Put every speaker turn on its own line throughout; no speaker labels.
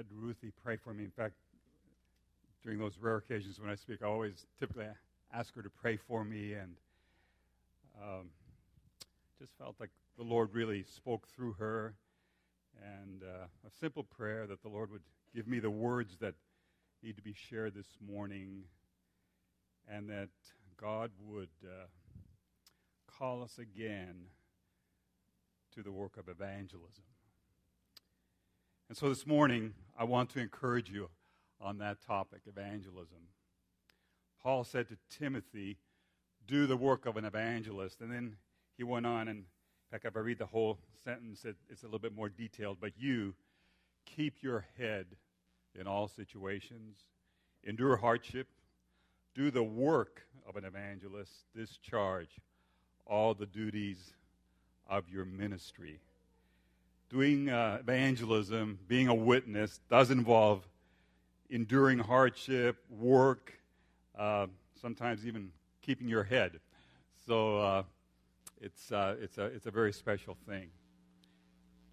had Ruthie pray for me. In fact, during those rare occasions when I speak, I always typically ask her to pray for me, and um, just felt like the Lord really spoke through her. And uh, a simple prayer that the Lord would give me the words that need to be shared this morning, and that God would uh, call us again to the work of evangelism. And so this morning, I want to encourage you on that topic, evangelism. Paul said to Timothy, Do the work of an evangelist. And then he went on, and in fact, if I read the whole sentence, it, it's a little bit more detailed. But you keep your head in all situations, endure hardship, do the work of an evangelist, discharge all the duties of your ministry. Doing uh, evangelism, being a witness, does involve enduring hardship, work, uh, sometimes even keeping your head. So uh, it's, uh, it's, a, it's a very special thing.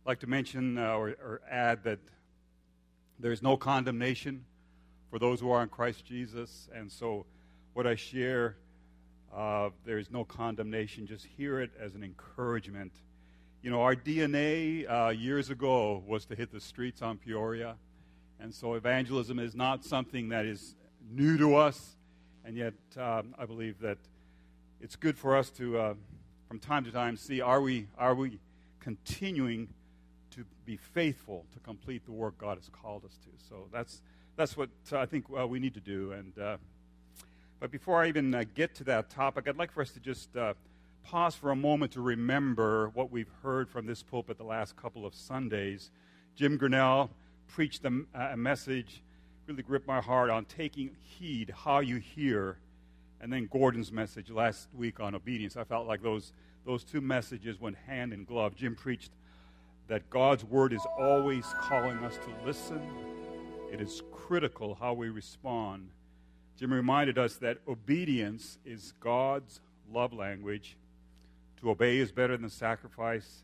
I'd like to mention uh, or, or add that there's no condemnation for those who are in Christ Jesus. And so what I share, uh, there's no condemnation. Just hear it as an encouragement. You know, our DNA uh, years ago was to hit the streets on Peoria. And so evangelism is not something that is new to us. And yet, um, I believe that it's good for us to, uh, from time to time, see are we, are we continuing to be faithful to complete the work God has called us to. So that's, that's what uh, I think uh, we need to do. And, uh, but before I even uh, get to that topic, I'd like for us to just pause for a moment to remember what we've heard from this pulpit the last couple of Sundays. Jim Grinnell preached a, a message, really gripped my heart on taking heed how you hear, and then Gordon's message last week on obedience. I felt like those, those two messages went hand in glove. Jim preached that God's word is always calling us to listen. It is critical how we respond. Jim reminded us that obedience is God's love language. To obey is better than sacrifice.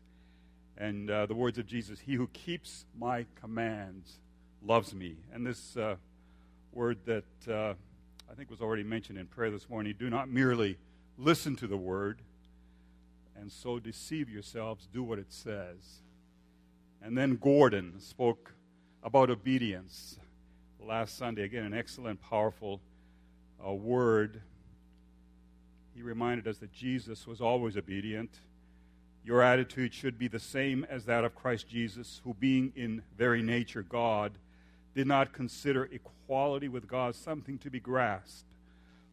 And uh, the words of Jesus, He who keeps my commands loves me. And this uh, word that uh, I think was already mentioned in prayer this morning do not merely listen to the word and so deceive yourselves, do what it says. And then Gordon spoke about obedience last Sunday. Again, an excellent, powerful uh, word. He reminded us that Jesus was always obedient. Your attitude should be the same as that of Christ Jesus, who, being in very nature God, did not consider equality with God something to be grasped,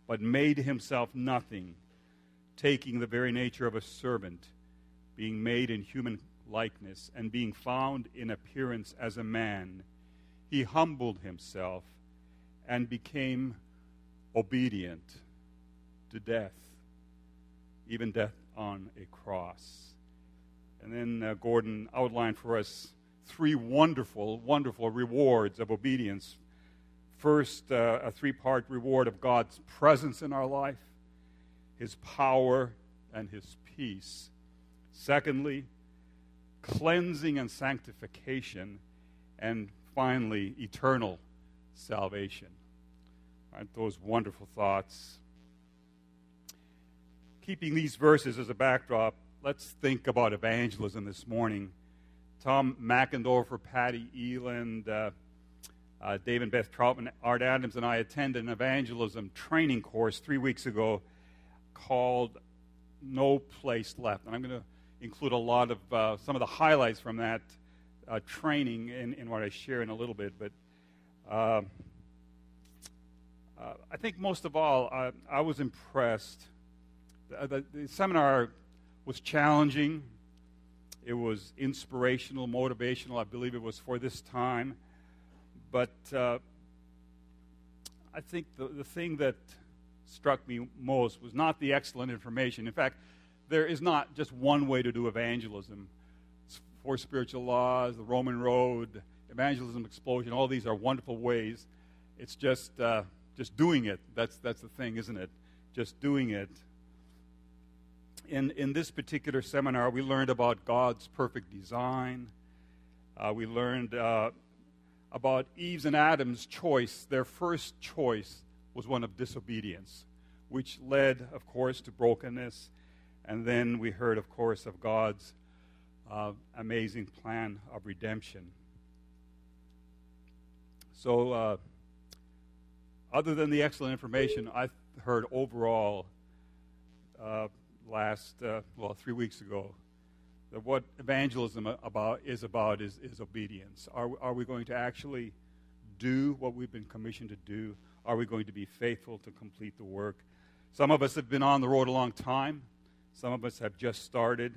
but made himself nothing, taking the very nature of a servant, being made in human likeness, and being found in appearance as a man, he humbled himself and became obedient to death, even death on a cross. And then uh, Gordon outlined for us three wonderful, wonderful rewards of obedience. First, uh, a three part reward of God's presence in our life, His power, and His peace. Secondly, cleansing and sanctification, and finally, eternal salvation. Aren't those wonderful thoughts? Keeping these verses as a backdrop, let's think about evangelism this morning. Tom McIndorfer, Patty Eland, uh, uh, Dave and Beth Troutman, Art Adams, and I attended an evangelism training course three weeks ago called No Place Left. And I'm going to include a lot of uh, some of the highlights from that uh, training in, in, what I share in a little bit. But uh, uh I think most of all, uh, I was impressed. The, the, the, seminar was challenging. It was inspirational, motivational. I believe it was for this time. But uh, I think the, the thing that struck me most was not the excellent information. In fact, there is not just one way to do evangelism. Four spiritual laws, the Roman road, evangelism explosion, all these are wonderful ways. It's just, uh, just doing it. That's, that's the thing, isn't it? Just doing it. In, in this particular seminar, we learned about God's perfect design. Uh, we learned uh, about Eve's and Adam's choice. Their first choice was one of disobedience, which led, of course, to brokenness. And then we heard, of course, of God's uh, amazing plan of redemption. So, uh, other than the excellent information I heard overall uh, last, uh, well, three weeks ago, that what evangelism about is about is, is obedience. Are, are we going to actually do what we've been commissioned to do? Are we going to be faithful to complete the work? Some of us have been on the road a long time. Some of us have just started,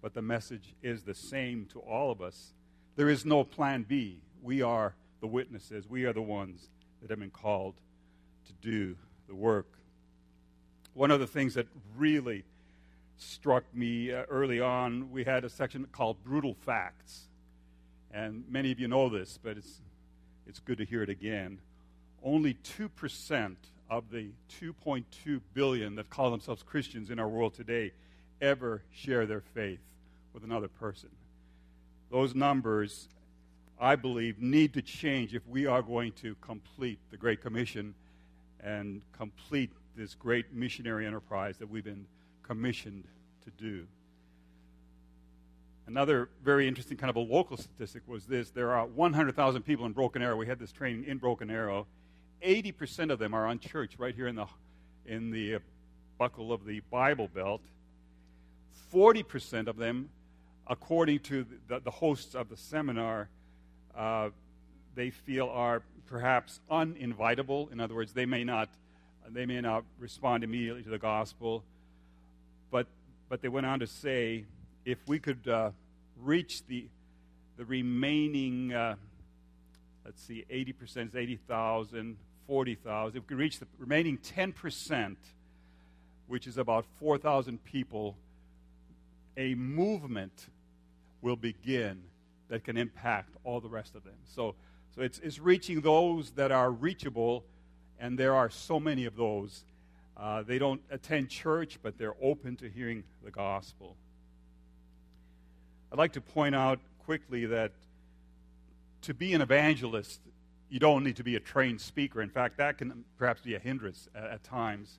but the message is the same to all of us. There is no plan B. We are the witnesses. We are the ones that have been called to do the work. One of the things that really struck me uh, early on, we had a section called Brutal Facts. And many of you know this, but it's, it's good to hear it again. Only 2% of the 2.2 billion that call themselves Christians in our world today ever share their faith with another person. Those numbers, I believe, need to change if we are going to complete the Great Commission and complete this great missionary enterprise that we've been commissioned to do. Another very interesting kind of a local statistic was this there are 100,000 people in Broken Arrow. We had this training in Broken Arrow. 80% of them are on church right here in the, in the buckle of the Bible Belt. 40% of them, according to the, the hosts of the seminar, uh, they feel are perhaps uninvitable. In other words, they may not, they may not respond immediately to the gospel. But, they went on to say if we could uh, reach the, the remaining, uh, let's see, 80% is 80,000, 40,000, if we could reach the remaining 10%, which is about 4,000 people, a movement will begin that can impact all the rest of them. So, so it's, it's reaching those that are reachable, and there are so many of those. Uh, they don't attend church, but they're open to hearing the gospel. I'd like to point out quickly that to be an evangelist, you don't need to be a trained speaker. In fact, that can perhaps be a hindrance at, at times.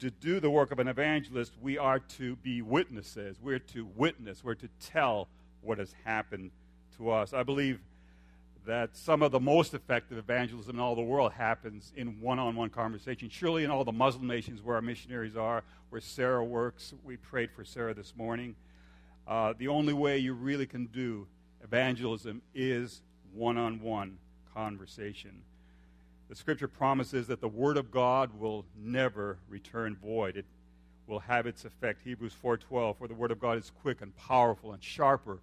To do the work of an evangelist, we are to be witnesses. We're to witness. We're to tell what has happened to us. I believe that some of the most effective evangelism in all the world happens in one on one conversation. Surely, in all the Muslim nations where our missionaries are, where Sarah works, we prayed for Sarah this morning. Uh, the only way you really can do evangelism is one on one conversation. The scripture promises that the word of God will never return void. It will have its effect. Hebrews 4:12 for the word of God is quick and powerful and sharper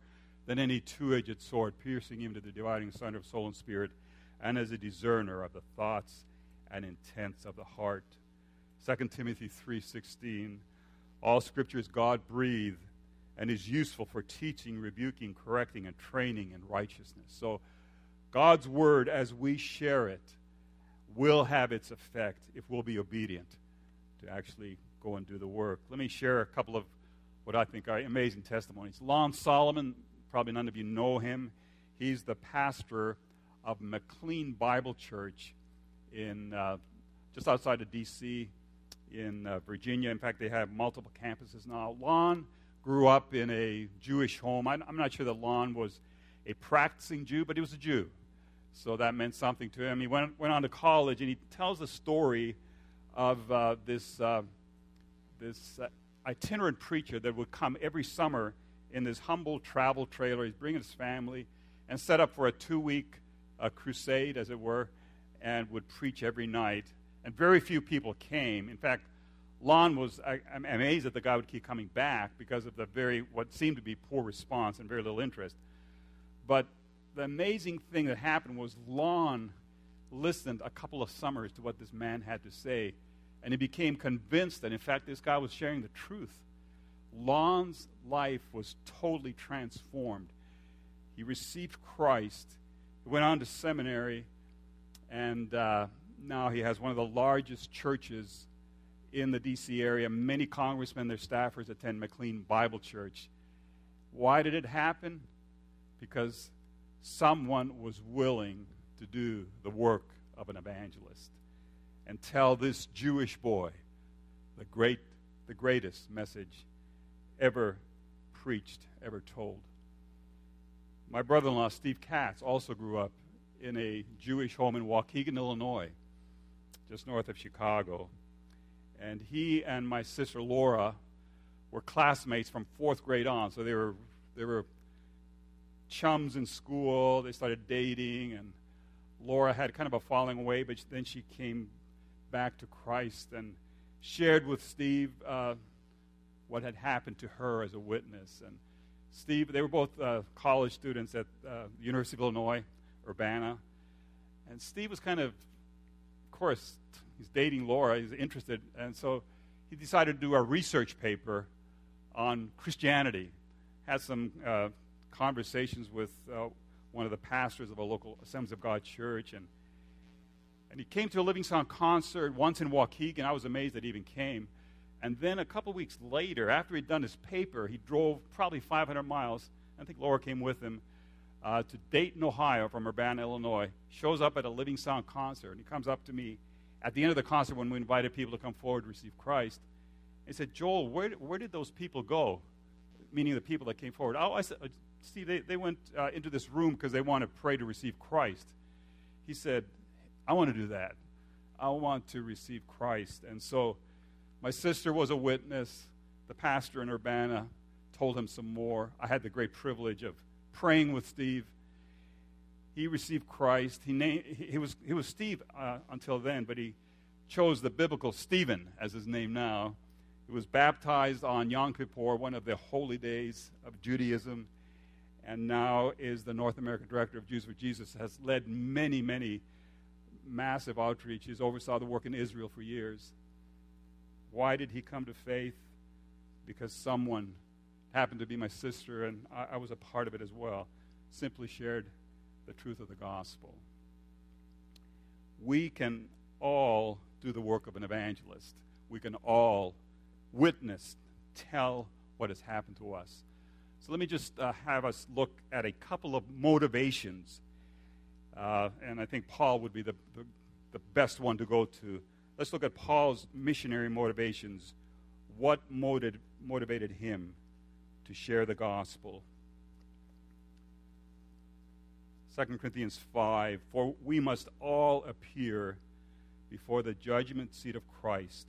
than any two edged sword, piercing even to the dividing asunder of soul and spirit, and as a discerner of the thoughts and intents of the heart. 2 Timothy 3:16 All scripture is God breathed and is useful for teaching, rebuking, correcting and training in righteousness. So God's word as we share it will have its effect if we'll be obedient to actually go and do the work. Let me share a couple of what I think are amazing testimonies. Lon Solomon Probably none of you know him. He's the pastor of McLean Bible Church in uh, just outside of D.C. in uh, Virginia. In fact, they have multiple campuses now. Lon grew up in a Jewish home. I'm, not sure that Lon was a practicing Jew, but he was a Jew. So that meant something to him. He went, went on to college, and he tells the story of uh, this, uh, this uh, itinerant preacher that would come every summer in this humble travel trailer. He's bringing his family and set up for a two week uh, crusade, as it were, and would preach every night. And very few people came. In fact, Lon was I, am amazed that the guy would keep coming back because of the very, what seemed to be poor response and very little interest. But the amazing thing that happened was Lon listened a couple of summers to what this man had to say, and he became convinced that, in fact, this guy was sharing the truth. Lon's life was totally transformed. He received Christ. He went on to seminary, and uh, now he has one of the largest churches in the D.C. area. Many congressmen, their staffers attend McLean Bible Church. Why did it happen? Because someone was willing to do the work of an evangelist and tell this Jewish boy the great the greatest message ever preached, ever told. My brother-in-law Steve Katz also grew up in a Jewish home in Waukegan, Illinois, just north of Chicago. And he and my sister Laura were classmates from fourth grade on, so they were they were chums in school. They started dating, and Laura had kind of a falling away, but then she came back to Christ and shared with Steve uh, what had happened to her as a witness. And Steve, they were both uh, college students at uh, the University of Illinois, Urbana. And Steve was kind of, of course, he's dating Laura, he's interested. And so he decided to do a research paper on Christianity. Had some uh, conversations with uh, one of the pastors of a local Assemblies of God church. And, and he came to a Living Sound concert once in Waukegan. I was amazed that he even came. And then a couple weeks later, after he'd done his paper, he drove probably 500 miles. I think Laura came with him uh, to Dayton, Ohio, from Urbana, Illinois. Shows up at a Living Sound concert, and he comes up to me at the end of the concert when we invited people to come forward to receive Christ. He said, "Joel, where, where did those people go?" Meaning the people that came forward. Oh, I said, uh, "See, they they went uh, into this room because they want to pray to receive Christ." He said, "I want to do that. I want to receive Christ." And so my sister was a witness. The pastor in Urbana told him some more. I had the great privilege of praying with Steve. He received Christ. He, named, he, was, he was Steve uh, until then, but he chose the biblical Stephen as his name now. He was baptized on Yom Kippur, one of the holy days of Judaism, and now is the North American Director of Jews for Jesus, has led many, many massive outreaches, oversaw the work in Israel for years. Why did he come to faith? Because someone happened to be my sister, and I, I was a part of it as well, simply shared the truth of the gospel. We can all do the work of an evangelist. We can all witness, tell what has happened to us. So let me just uh, have us look at a couple of motivations. Uh, and I think Paul would be the, the, the best one to go to Let's look at Paul's missionary motivations. What motiv- motivated him to share the gospel? 2 Corinthians 5 For we must all appear before the judgment seat of Christ,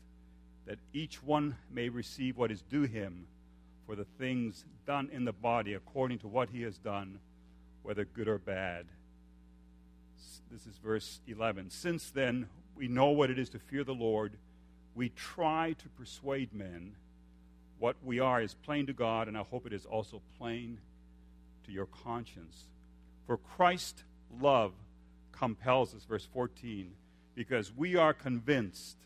that each one may receive what is due him for the things done in the body according to what he has done, whether good or bad. This is verse 11. Since then, we know what it is to fear the Lord. We try to persuade men. What we are is plain to God, and I hope it is also plain to your conscience. For Christ's love compels us, verse 14, because we are convinced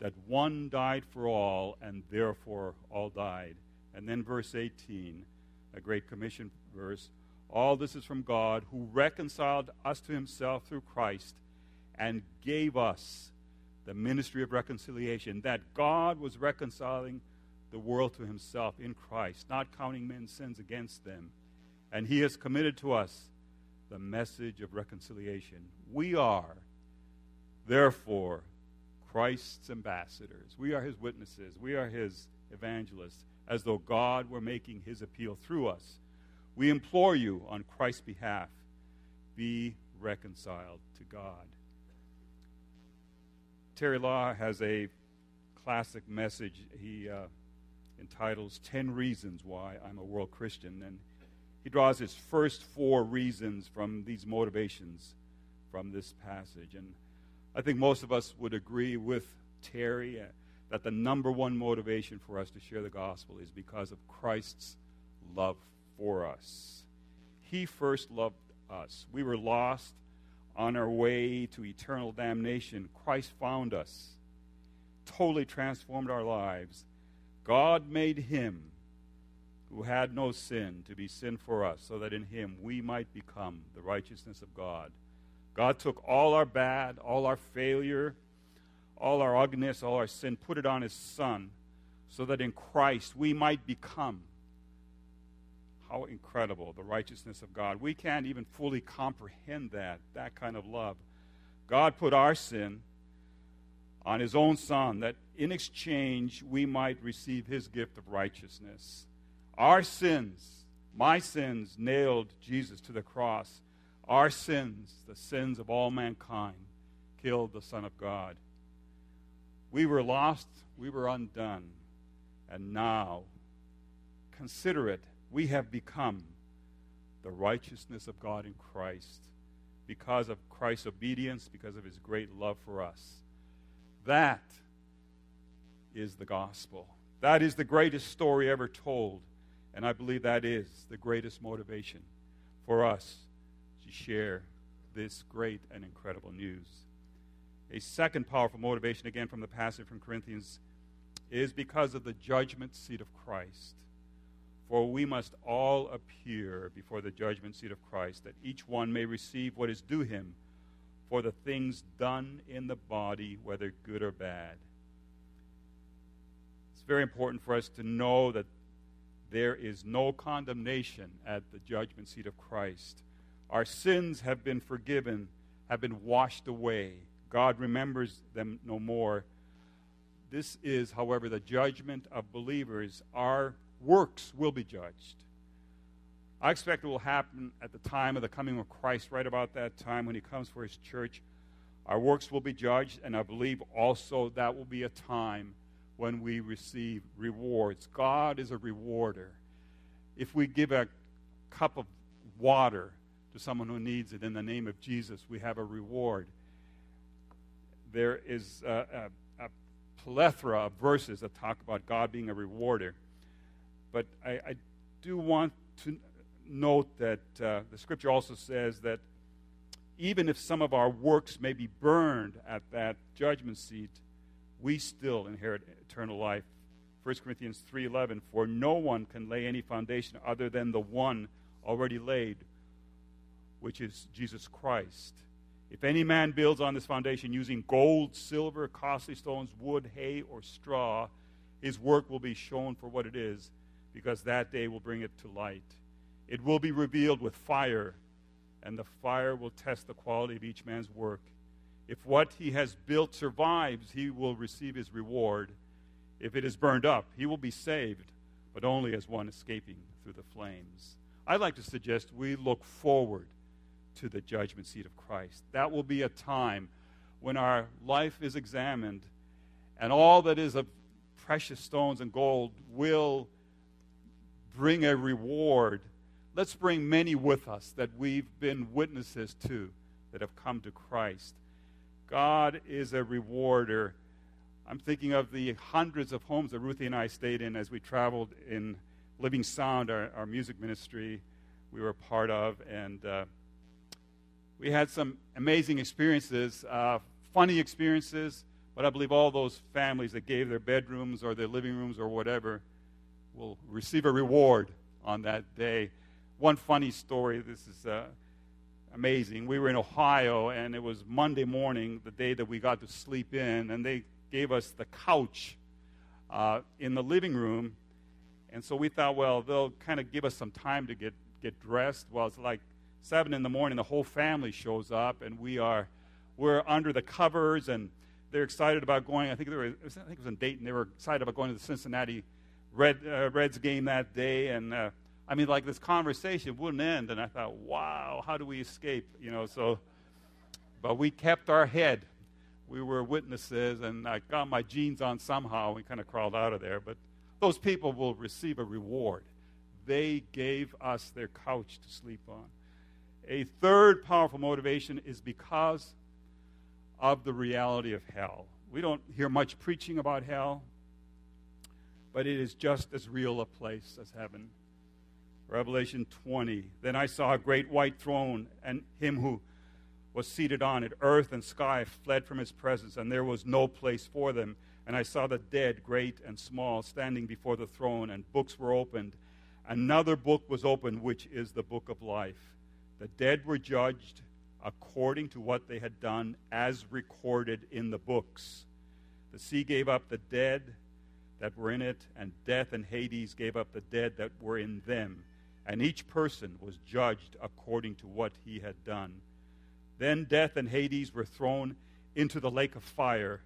that one died for all, and therefore all died. And then verse 18, a great commission verse. All this is from God, who reconciled us to himself through Christ and gave us the ministry of reconciliation, that God was reconciling the world to himself in Christ, not counting men's sins against them. And he has committed to us the message of reconciliation. We are, therefore, Christ's ambassadors. We are his witnesses. We are his evangelists, as though God were making his appeal through us. We implore you on Christ's behalf be reconciled to God. Terry Law has a classic message he uh, entitles 10 Reasons Why I'm a World Christian. And he draws his first four reasons from these motivations from this passage. And I think most of us would agree with Terry uh, that the number one motivation for us to share the gospel is because of Christ's love for us. He first loved us. We were lost on our way to eternal damnation, Christ found us, totally transformed our lives. God made him who had no sin to be sin for us, so that in him we might become the righteousness of God. God took all our bad, all our failure, all our ugliness, all our sin, put it on his Son, so that in Christ we might become how incredible the righteousness of God. We can't even fully comprehend that, that kind of love. God put our sin on his own Son that in exchange we might receive his gift of righteousness. Our sins, my sins, nailed Jesus to the cross. Our sins, the sins of all mankind, killed the Son of God. We were lost, we were undone, and now, consider it, we have become the righteousness of God in Christ because of Christ's obedience, because of his great love for us. That is the gospel. That is the greatest story ever told. And I believe that is the greatest motivation for us to share this great and incredible news. A second powerful motivation, again from the passage from Corinthians, is because of the judgment seat of Christ. For we must all appear before the judgment seat of Christ, that each one may receive what is due him for the things done in the body, whether good or bad. It's very important for us to know that there is no condemnation at the judgment seat of Christ. Our sins have been forgiven, have been washed away. God remembers them no more. This is, however, the judgment of believers. Our works will be judged. I expect it will happen at the time of the coming of Christ, right about that time when he comes for his church. Our works will be judged, and I believe also that will be a time when we receive rewards. God is a rewarder. If we give a cup of water to someone who needs it in the name of Jesus, we have a reward. There is a, a, a plethora of verses that talk about God being a rewarder. But I, I do want to note that uh, the scripture also says that even if some of our works may be burned at that judgment seat, we still inherit eternal life. 1 Corinthians 3:11 For no one can lay any foundation other than the one already laid, which is Jesus Christ. If any man builds on this foundation using gold, silver, costly stones, wood, hay, or straw, his work will be shown for what it is, because that day will bring it to light. It will be revealed with fire, and the fire will test the quality of each man's work. If what he has built survives, he will receive his reward. If it is burned up, he will be saved, but only as one escaping through the flames. I'd like to suggest we look forward to the judgment seat of Christ. That will be a time when our life is examined and all that is of precious stones and gold will bring a reward Let's bring many with us that we've been witnesses to that have come to Christ. God is a rewarder. I'm thinking of the hundreds of homes that Ruthie and I stayed in as we traveled in Living Sound, our, our music ministry we were part of. And uh, we had some amazing experiences, uh, funny experiences, but I believe all those families that gave their bedrooms or their living rooms or whatever will receive a reward on that day one funny story. This is uh, amazing. We were in Ohio, and it was Monday morning, the day that we got to sleep in, and they gave us the couch uh, in the living room. And so we thought, well, they'll kind of give us some time to get, get dressed. Well, it's like 7 in the morning, the whole family shows up, and we are we're under the covers, and they're excited about going. I think, they were, I think it was in Dayton. They were excited about going to the Cincinnati Red, uh, Reds game that day, and uh, I mean, like this conversation wouldn't end. And I thought, wow, how do we escape? You know, so, but we kept our head. We were witnesses, and I got my jeans on somehow. We kind of crawled out of there. But those people will receive a reward. They gave us their couch to sleep on. A third powerful motivation is because of the reality of hell. We don't hear much preaching about hell, but it is just as real a place as heaven. Revelation 20. Then I saw a great white throne, and him who was seated on it. Earth and sky fled from his presence, and there was no place for them. And I saw the dead, great and small, standing before the throne, and books were opened. Another book was opened, which is the book of life. The dead were judged according to what they had done, as recorded in the books. The sea gave up the dead that were in it, and death and Hades gave up the dead that were in them and each person was judged according to what he had done. Then death and Hades were thrown into the lake of fire.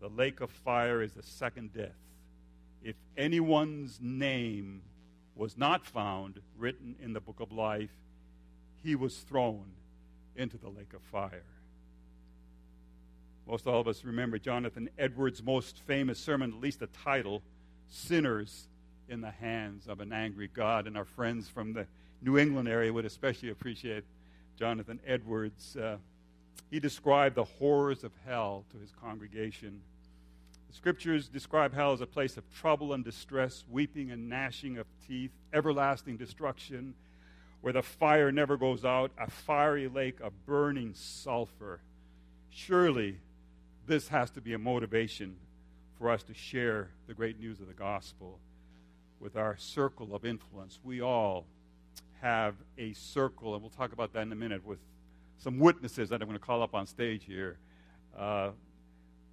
The lake of fire is the second death. If anyone's name was not found written in the book of life, he was thrown into the lake of fire. Most all of us remember Jonathan Edwards' most famous sermon, at least the title, Sinners in the Hands of an Angry God. And our friends from the New England area would especially appreciate Jonathan Edwards. Uh, he described the horrors of hell to his congregation. The scriptures describe hell as a place of trouble and distress, weeping and gnashing of teeth, everlasting destruction, where the fire never goes out, a fiery lake of burning sulfur. Surely this has to be a motivation for us to share the great news of the gospel with our circle of influence. We all have a circle, and we'll talk about that in a minute with some witnesses that I'm going to call up on stage here. Uh,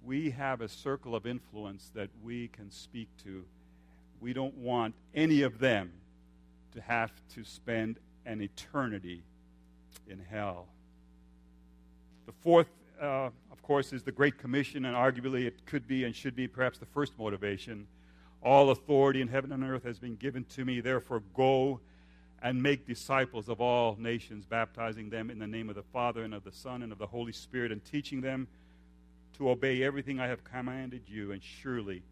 we have a circle of influence that we can speak to. We don't want any of them to have to spend an eternity in hell. The fourth, uh, of course, is the Great Commission, and arguably it could be and should be perhaps the first motivation. All authority in heaven and earth has been given to me, therefore, go and make disciples of all nations, baptizing them in the name of the Father and of the Son and of the Holy Spirit, and teaching them to obey everything I have commanded you, and surely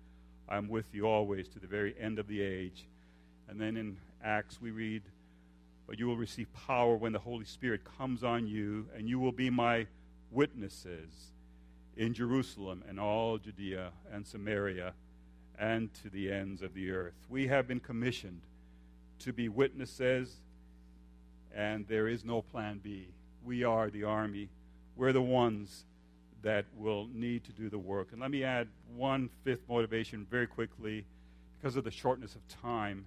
I am with you always to the very end of the age. And then in Acts we read, But you will receive power when the Holy Spirit comes on you, and you will be my witnesses in Jerusalem and all Judea and Samaria and to the ends of the earth. We have been commissioned to be witnesses, and there is no plan B. We are the army. We're the ones that will need to do the work. And let me add one fifth motivation very quickly because of the shortness of time.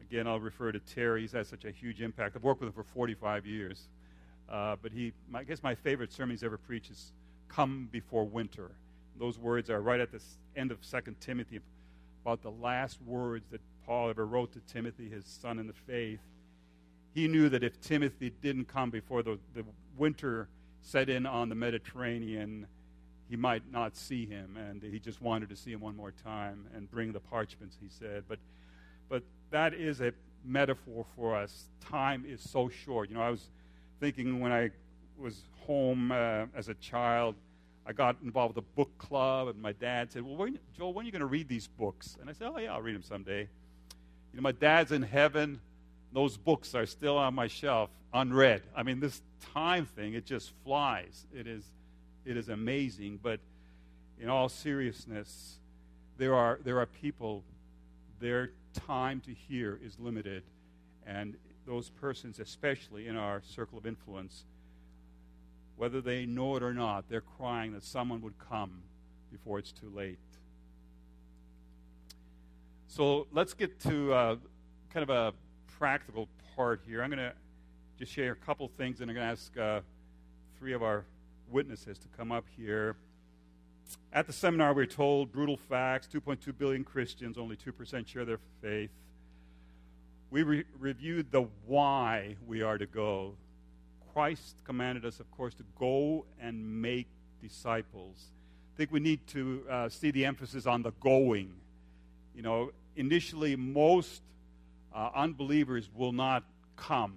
Again, I'll refer to Terry. He's had such a huge impact. I've worked with him for 45 years. Uh, but he, I guess my favorite sermon he's ever preached is Come Before Winter. Those words are right at the end of 2 Timothy, about the last words that Paul ever wrote to Timothy, his son in the faith. He knew that if Timothy didn't come before the, the winter set in on the Mediterranean, he might not see him, and he just wanted to see him one more time and bring the parchments, he said. But, but that is a metaphor for us. Time is so short. You know, I was thinking when I was home uh, as a child, I got involved with a book club, and my dad said, Well, when, Joel, when are you going to read these books? And I said, Oh, yeah, I'll read them someday. You know, my dad's in heaven. Those books are still on my shelf, unread. I mean, this time thing, it just flies. It is, it is amazing. But in all seriousness, there are, there are people, their time to hear is limited. And those persons, especially in our circle of influence, whether they know it or not, they're crying that someone would come before it's too late. So let's get to uh, kind of a practical part here. I'm going to just share a couple things, and I'm going to ask uh, three of our witnesses to come up here. At the seminar, we are told brutal facts 2.2 billion Christians, only 2% share their faith. We re- reviewed the why we are to go. Christ commanded us, of course, to go and make disciples. I think we need to uh, see the emphasis on the going. You know, initially, most uh, unbelievers will not come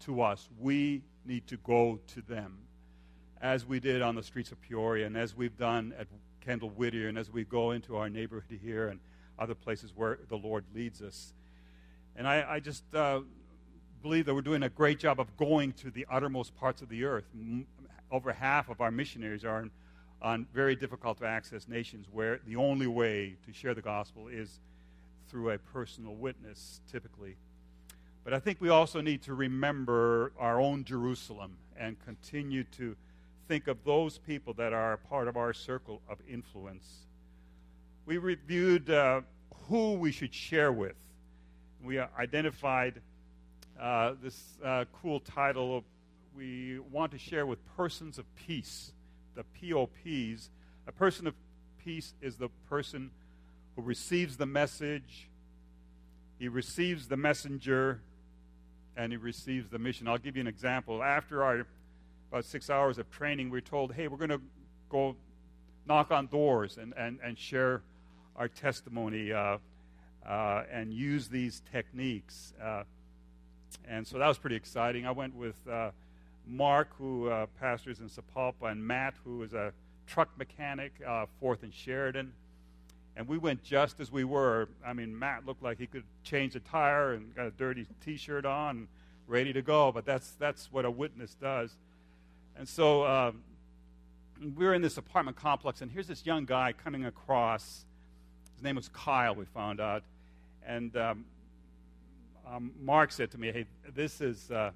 to us. We need to go to them, as we did on the streets of Peoria, and as we've done at Kendall Whittier, and as we go into our neighborhood here and other places where the Lord leads us. And I, I just uh, believe that we're doing a great job of going to the uttermost parts of the earth. Over half of our missionaries are in, on very difficult to access nations where the only way to share the gospel is through a personal witness, typically. But I think we also need to remember our own Jerusalem and continue to think of those people that are part of our circle of influence. We reviewed uh, who we should share with. We identified uh, this uh, cool title we want to share with persons of peace, the POPs. A person of peace is the person who receives the message, he receives the messenger, and he receives the mission. I'll give you an example. After our about six hours of training, we are told, hey, we're going to go knock on doors and, and, and share our testimony uh, uh, and use these techniques. Uh, and so that was pretty exciting. I went with uh, Mark, who uh, pastors in Sapulpa, and Matt, who is a truck mechanic, uh, Fourth and Sheridan. And we went just as we were. I mean, Matt looked like he could change a tire and got a dirty T-shirt on, ready to go. But that's that's what a witness does. And so um, we were in this apartment complex, and here's this young guy coming across. His name was Kyle. We found out, and um, um, Mark said to me, "Hey, this is uh,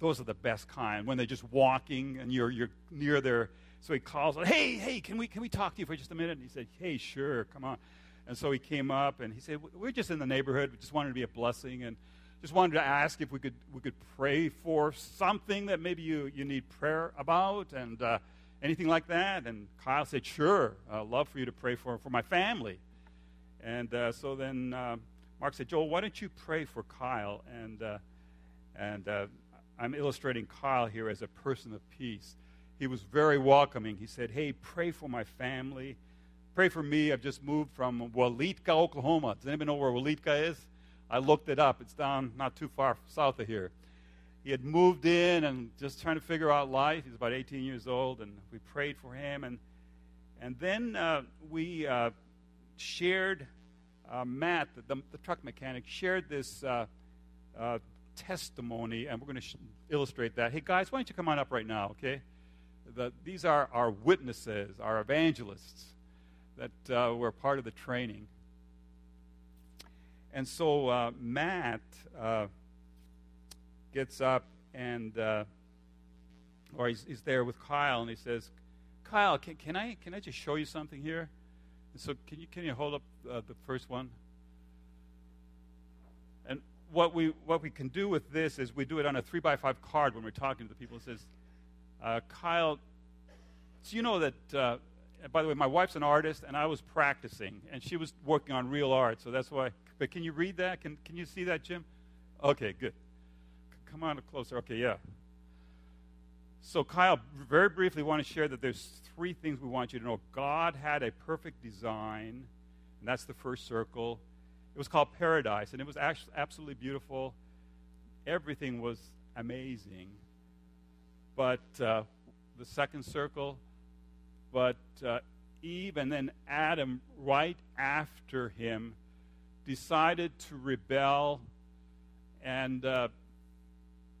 those are the best kind when they're just walking and you're you're near their." So he calls, "Hey, hey, can we can we talk to you for just a minute?" And he said, "Hey, sure, come on." And so he came up and he said, "We're just in the neighborhood. We just wanted to be a blessing and just wanted to ask if we could we could pray for something that maybe you you need prayer about and uh, anything like that." And Kyle said, "Sure, I'd love for you to pray for for my family." And uh, so then uh, Mark said, "Joel, why don't you pray for Kyle?" And uh, and uh, I'm illustrating Kyle here as a person of peace he was very welcoming. He said, Hey, pray for my family. Pray for me. I've just moved from Weleetka, Oklahoma. Does anybody know where Weleetka is? I looked it up. It's down not too far south of here. He had moved in and just trying to figure out life. He's about 18 years old, and we prayed for him. And, and then uh, we uh, shared, uh, Matt, the, the, truck mechanic, shared this uh, uh, testimony, and we're going to sh- illustrate that. Hey, guys, why don't you come on up right now, okay? the, these are our witnesses, our evangelists that uh, were part of the training. And so uh, Matt uh, gets up and, or he's, he's, there with Kyle, and he says, "Kyle, can, can, I can I just show you something here?" So can you can you hold up uh, the first one? And what we what we can do with this is we do it on a three by five card when we're talking to the people. It says, uh, Kyle, so you know that, uh, by the way, my wife's an artist, and I was practicing, and she was working on real art, so that's why. But can you read that? Can, can you see that, Jim? Okay, good. Come on closer. Okay, yeah. So, Kyle, very briefly, want to share that there's three things we want you to know. God had a perfect design, and that's the first circle. It was called Paradise, and it was actually absolutely beautiful. Everything was amazing. But uh, the second circle, but uh, Eve and then Adam, right after him, decided to rebel, and uh,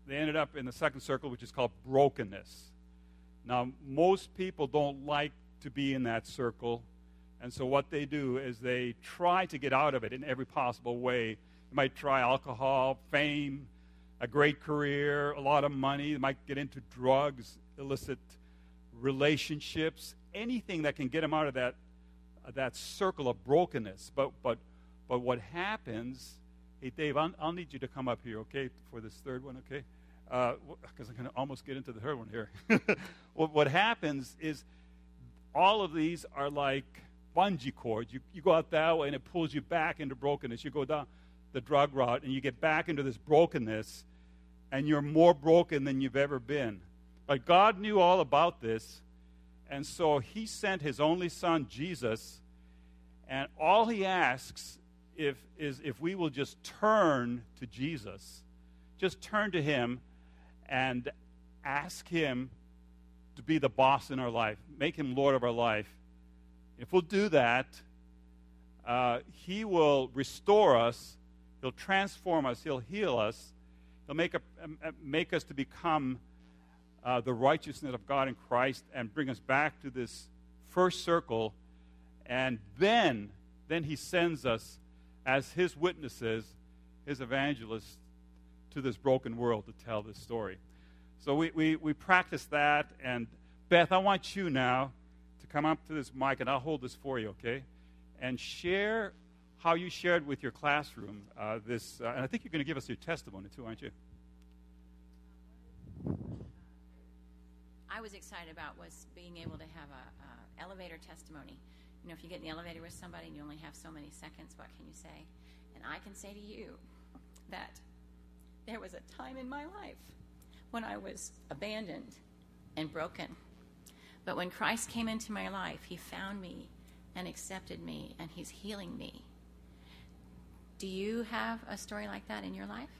they ended up in the second circle, which is called brokenness. Now, most people don't like to be in that circle, and so what they do is they try to get out of it in every possible way. They might try alcohol, fame, a great career, a lot of money. They might get into drugs, illicit relationships, anything that can get them out of that, uh, that circle of brokenness. But, but, but what happens, hey, Dave, I'll, I'll need you to come up here, okay, for this third one, okay? Because uh, I'm going to almost get into the third one here. what, what happens is all of these are like bungee cords. You, you go out that way and it pulls you back into brokenness. You go down the drug route and you get back into this brokenness and you're more broken than you've ever been. But God knew all about this, and so He sent His only Son, Jesus, and all He asks if, is if we will just turn to Jesus, just turn to Him and ask Him to be the boss in our life, make Him Lord of our life. If we'll do that, uh, He will restore us, He'll transform us, He'll heal us He'll make, a, make us to become uh, the righteousness of God in Christ and bring us back to this first circle. And then, then He sends us as His witnesses, His evangelists, to this broken world to tell this story. So we, we, we practice that. And Beth, I want you now to come up to this mic, and I'll hold this for you, okay? And share how you shared with your classroom uh, this, uh, and I think you're going to give us your testimony too, aren't you?
I was excited about was being able to have a, a elevator testimony. You know, if you get in the elevator with somebody and you only have so many seconds, what can you say? And I can say to you that there was a time in my life when I was abandoned and broken. But when Christ came into my life, he found me and accepted me, and he's healing me. Do you have a story like that in your life?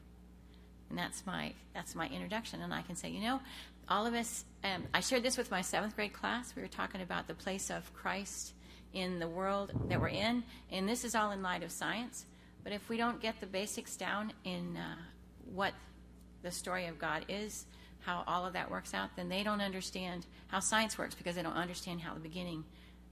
And that's my that's my introduction, and I can say, you know, all of us. Um, I shared this with my seventh grade class. We were talking about the place of Christ in the world that we're in, and this is all in light of science. But if we don't get the basics down in uh, what the story of God is, how all of that works out, then they don't understand how science works because they don't understand how the beginning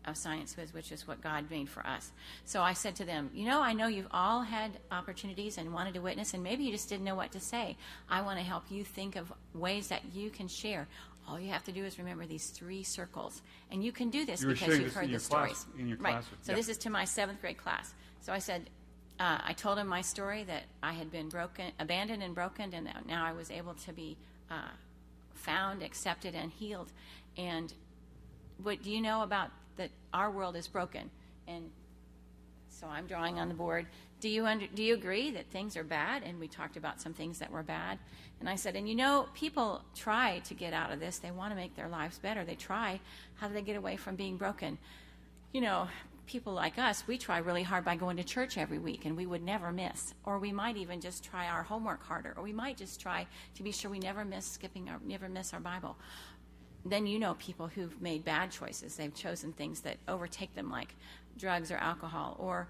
of science was, which is what God made for us. So I said to them, You know, I know you've all had opportunities and wanted to witness, and maybe you just didn't know what to say. I want to help you think of ways that you can share. All you have to do is remember these three circles. And you can do this
You
because you've heard the stories.
class- in your
right. So
yeah.
this is to my seventh grade class. So I said, uh, I told him my story that I had been broken, abandoned and broken, and now- I was able to be uh, found, accepted, and healed. And what do you know about that? Our world is broken, and so I'm drawing on the board. Do you under, do you agree that things are bad? And we talked about some things that were bad. And I said, and you know, people try to get out of this. They want to make their lives better. They try. How do they get away from being broken? You know, people like us, we try really hard by going to church every week, and we would never miss. Or we might even just try our homework harder. Or we might just try to be sure we never miss skipping our, never miss our Bible then you know people who've made bad choices. They've chosen things that overtake them, like drugs or alcohol, or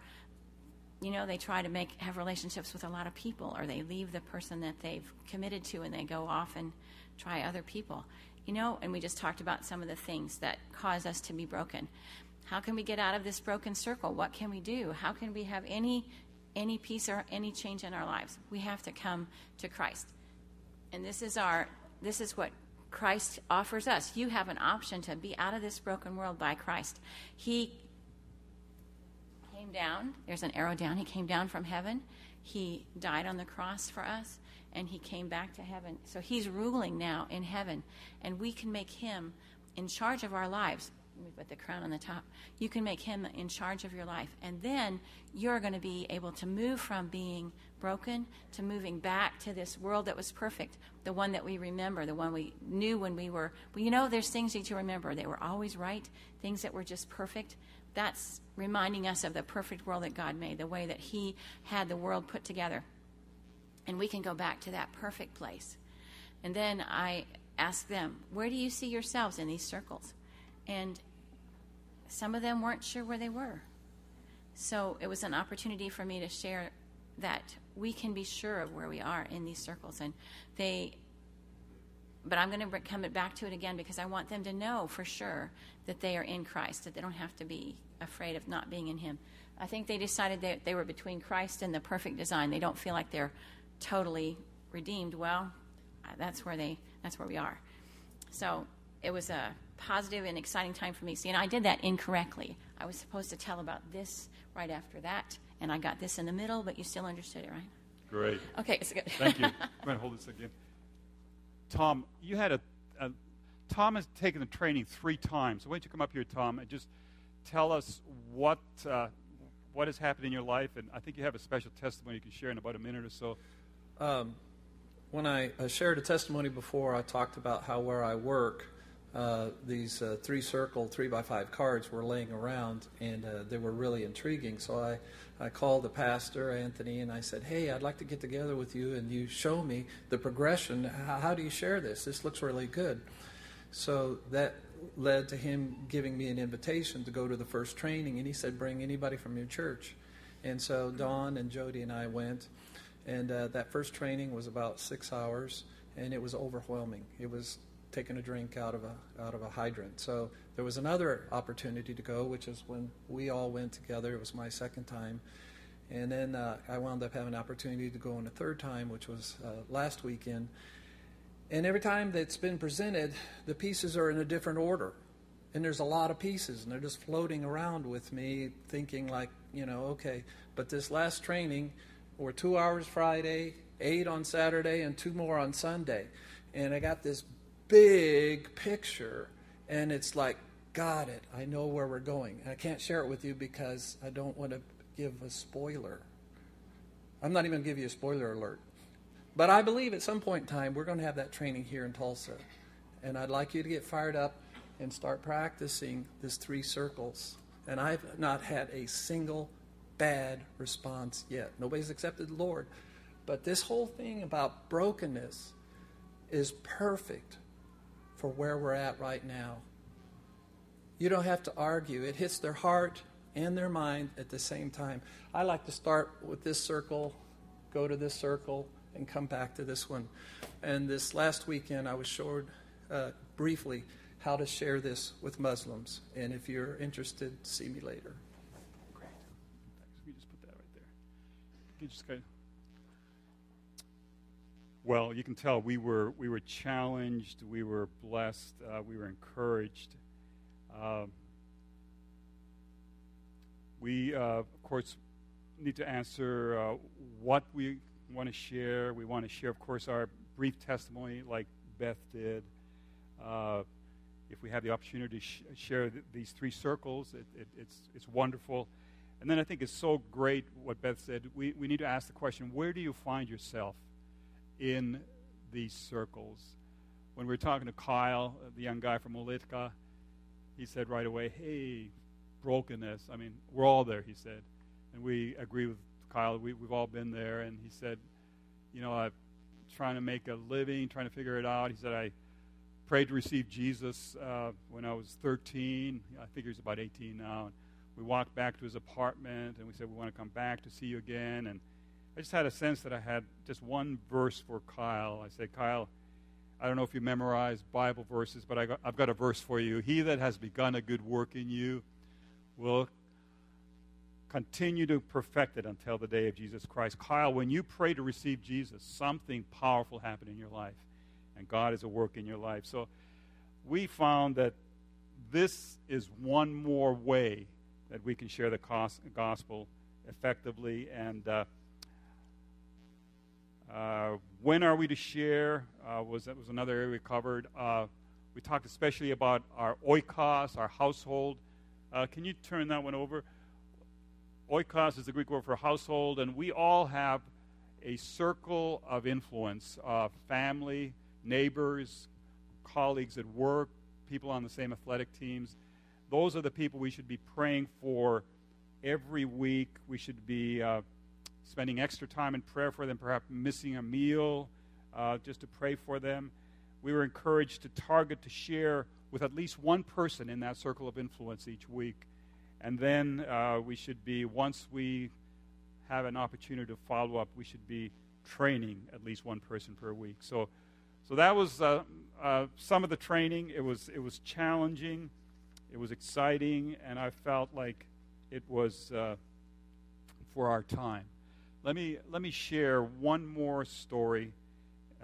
you know they try to make have relationships with a lot of people, or they leave the person that they've committed to and they go off and try other people. You know, and we just talked about some of the things that cause us to be broken. How can we get out of this broken circle? What can we do? How can we have any any peace or any change in our lives? We have to come to Christ and this is our this is what Christ offers us. You have an option to be out of this broken world by Christ. He came down, there's an arrow down. He came down from heaven. He died on the cross for us and he came back to heaven. So he's ruling now in heaven and we can make him in charge of our lives. We put the crown on the top. You can make him in charge of your life. And then you're going to be able to move from being broken to moving back to this world that was perfect, the one that we remember, the one we knew when we were. Well, you know, there's things that you remember. They were always right, things that were just perfect. That's reminding us of the perfect world that God made, the way that He had the world put together. And we can go back to that perfect place. And then I asked them, Where do you see yourselves in these circles? And some of them weren't sure where they were. So it was an opportunity for me to share that we can be sure of where we are in these circles. And they, but I'm going to come back to it again because I want them to know for sure that they are in Christ, that they don't have to be afraid of not being in Him. I think they decided that they were between Christ and the perfect design. They don't feel like they're totally redeemed. Well, that's where they, that's where we are. So it was a positive and exciting time for me. See, and I did that incorrectly. I was supposed to tell about this right after that, and I got this in the middle, but you still understood it, right?
Great.
Okay, it's good.
Thank you. I'm going to hold this again. Tom, you had a, a. Tom has taken the training three times. So why don't you come up here, Tom, and just tell us what uh, what has happened in your life? And I think you have a special testimony you can share in about a minute or so.
Um, when I uh, shared a testimony before, I talked about how where I work, uh, these uh, three circle, three by five cards were laying around, and uh, they were really intriguing. So I, I called the pastor, Anthony, and I said, Hey, I'd like to get together with you, and you show me the progression. How, how do you share this? This looks really good. So that led to him giving me an invitation to go to the first training, and he said, Bring anybody from your church. And so Don and Jody and I went. And uh, that first training was about six hours, and it was overwhelming. It was taking a drink out of a out of a hydrant. So there was another opportunity to go, which is when we all went together. It was my second time, and then uh, I wound up having an opportunity to go on a third time, which was uh, last weekend. And every time that's been presented, the pieces are in a different order. And there's a lot of pieces, and they're just floating around with me, thinking, like, you know, okay. But this last training, were two hours Friday, eight on Saturday, and two more on Sunday. And I got this big picture, and it's like, got it. I know where we're going. And I can't share it with you because I don't want to give a spoiler. I'm not even going to give you a spoiler alert. But I believe at some point in time we're going to have that training here in Tulsa. And I'd like you to get fired up and start practicing this three circles. And I've not had a single bad response yet. Nobody's accepted the Lord. But this whole thing about brokenness is perfect for where we're at right now. You don't have to argue, it hits their heart and their mind at the same time. I like to start with this circle, go to this circle, and come back to this one. And this last weekend, I was showed uh, briefly how to share this with Muslims. And if you're interested, see me later.
Great. Thanks. You just put that right there. You just kind of well, you can tell we were we were challenged, we were blessed, uh, we were encouraged. Uh, we, uh, of course, need to answer uh, what we want to share. We want to share, of course, our brief testimony, like Beth did. Uh, if we have the opportunity to sh- share th- these three circles, it, it, it's it's wonderful. And then I think it's so great what Beth said. We, we need to ask the question where do you find yourself? In these circles. When we were talking to Kyle, uh, the young guy from Weleetka, he said right away, Hey, brokenness. I mean, we're all there, he said. And we agree with Kyle. We, we've all been there. And he said, You know, I'm trying to make a living, trying to figure it out. He said, I prayed to receive Jesus uh, when I was 13. I think he's about 18 now. And we walked back to his apartment and we said, We want to come back to see you again. And I just had a sense that I had just one verse for Kyle. I said, Kyle, I don't know if you memorize Bible verses, but I I've got a verse for you. He that has begun a good work in you will continue to perfect it until the day of Jesus Christ. Kyle, when you pray to receive Jesus, something powerful happened in your life, and God is a work in your life. So we found that this is one more way that we can share the gospel effectively and. Uh, uh, when are we to share? Uh, was that was another area we covered. Uh, we talked especially about our oikos, our household. Uh, can you turn that one over? Oikos is the Greek word for household, and we all have a circle of influence: family, neighbors, colleagues at work, people on the same athletic teams. Those are the people we should be praying for every week. We should be uh, spending extra time in prayer for them, perhaps missing a meal uh, just to pray for them. We were encouraged to target to share with at least one person in that circle of influence each week. And then uh, we should be, once we have an opportunity to follow up, we should be training at least one person per week. So, so that was uh, uh, some of the training. It was, it was challenging, it was exciting, and I felt like it was uh, for our time. Let me, let me share one more story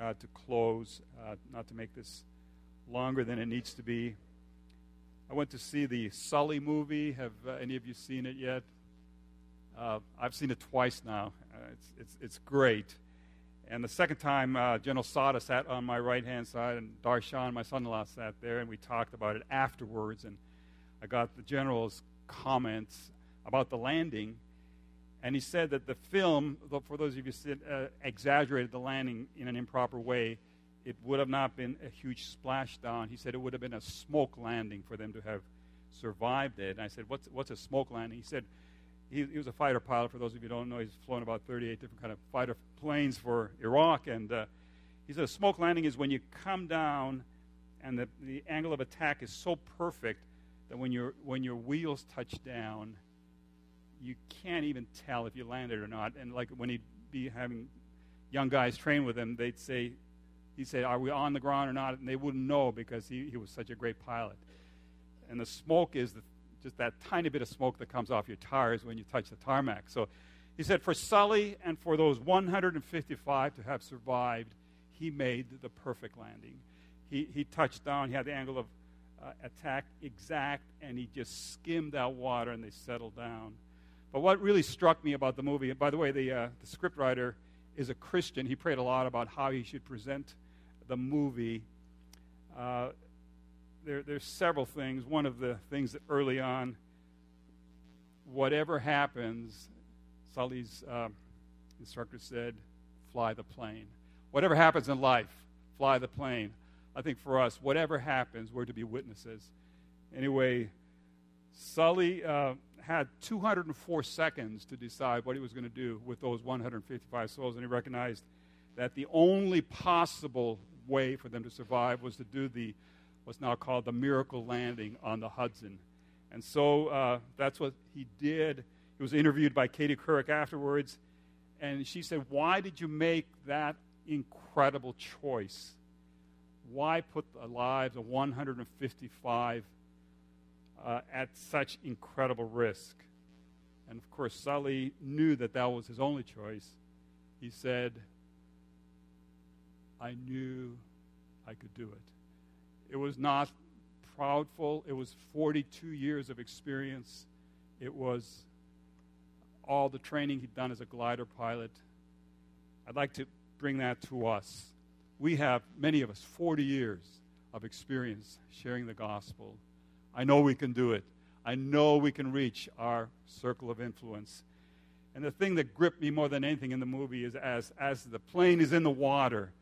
uh, to close, uh, not to make this longer than it needs to be. I went to see the Sully movie. Have uh, any of you seen it yet? Uh, I've seen it twice now. Uh, it's, it's, it's great. And the second time, uh, General Sada sat on my right hand side, and Darshan, my son in law, sat there, and we talked about it afterwards. And I got the general's comments about the landing and he said that the film, for those of you who uh, exaggerated the landing in an improper way, it would have not been a huge splashdown. He said it would have been a smoke landing for them to have survived it. And I said, what's, what's a smoke landing? He said, he, he was a fighter pilot. For those of you who don't know, he's flown about 38 different kind of fighter planes for Iraq. And uh, he said a smoke landing is when you come down and the, the angle of attack is so perfect that when, your when your wheels touch down – you can't even tell if you landed or not. And like when he'd be having young guys train with him, they'd say, he'd say, Are we on the ground or not? And they wouldn't know because he, he was such a great pilot. And the smoke is the, just that tiny bit of smoke that comes off your tires when you touch the tarmac. So he said, For Sully and for those 155 to have survived, he made the perfect landing. He, he touched down, he had the angle of uh, attack exact, and he just skimmed that water and they settled down. But what really struck me about the movie, and by the way, the, uh, the scriptwriter is a Christian. He prayed a lot about how he should present the movie. Uh, there, there's several things. One of the things that early on, whatever happens, Sully's uh, instructor said, fly the plane. whatever happens in life, fly the plane. I think for us, whatever happens, we're to be witnesses. Anyway, Sully uh, had 204 seconds to decide what he was going to do with those 155 souls, and he recognized that the only possible way for them to survive was to do the what's now called the miracle landing on the Hudson. And so uh, that's what he did. He was interviewed by Katie Couric afterwards, and she said, Why did you make that incredible choice? Why put the lives of 155 uh, at such incredible risk? And of course, Sully knew that that was his only choice. He said, I knew I could do it. It was not proudful, it was 42 years of experience. It was all the training he'd done as a glider pilot. I'd like to bring that to us. We have, many of us, 40 years of experience sharing the gospel. I know we can do it. I know we can reach our circle of influence. And the thing that gripped me more than anything in the movie is as, as the plane is in the water,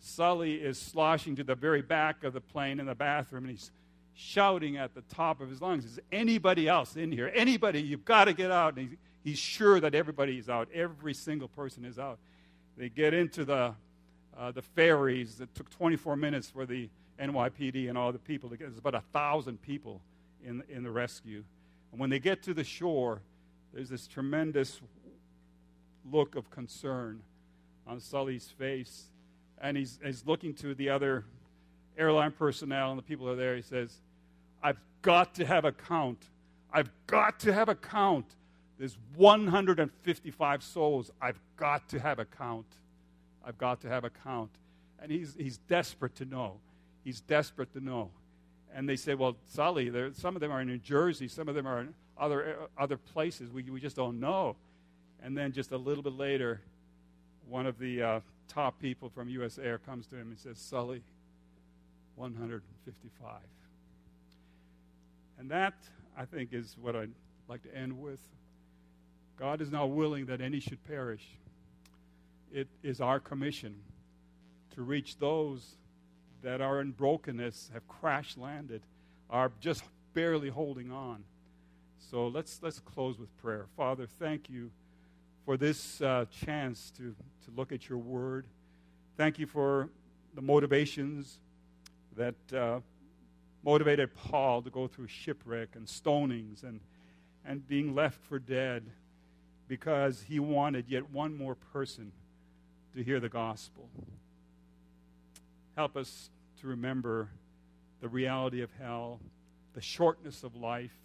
Sully is sloshing to the very back of the plane in the bathroom, and he's shouting at the top of his lungs, Is anybody else in here? Anybody, you've got to get out. And he's he's sure that everybody is out. Every single person is out. They get into the, uh, the ferries. It took 24 minutes for the NYPD and all the people. There's about a thousand people in, in the rescue. And when they get to the shore, there's this tremendous look of concern on Sully's face. And he's, he's looking to the other airline personnel and the people are there. He says, I've got to have a count. I've got to have a count. There's 155 souls. I've got to have a count. I've got to have a count. And he's, he's desperate to know. He's desperate to know. And they say, Well, Sully, some of them are in New Jersey, some of them are in other, other places. We, we just don't know. And then just a little bit later, one of the uh, top people from US Air comes to him and says, Sully, 155. And that, I think, is what I'd like to end with. God is not willing that any should perish. It is our commission to reach those that are in brokenness, have crash landed, are just barely holding on. So let's, let's close with prayer. Father, thank you for this uh, chance to, to look at your word. Thank you for the motivations that uh, motivated Paul to go through shipwreck and stonings and, and being left for dead because he wanted yet one more person to hear the gospel. Help us to remember the reality of hell, the shortness of life,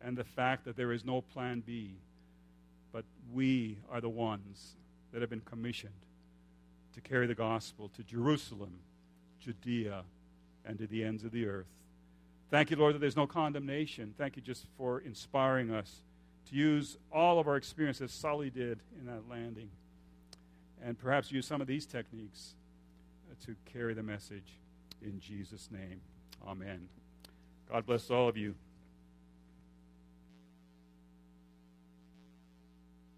and the fact that there is no plan B. But we are the ones that have been commissioned to carry the gospel to Jerusalem, Judea, and to the ends of the earth. Thank you, Lord, that there's no condemnation. Thank you just for inspiring us to use all of our experience as Sully did in that landing, and perhaps use some of these techniques to carry the message in Jesus' name. Amen. God bless all of you.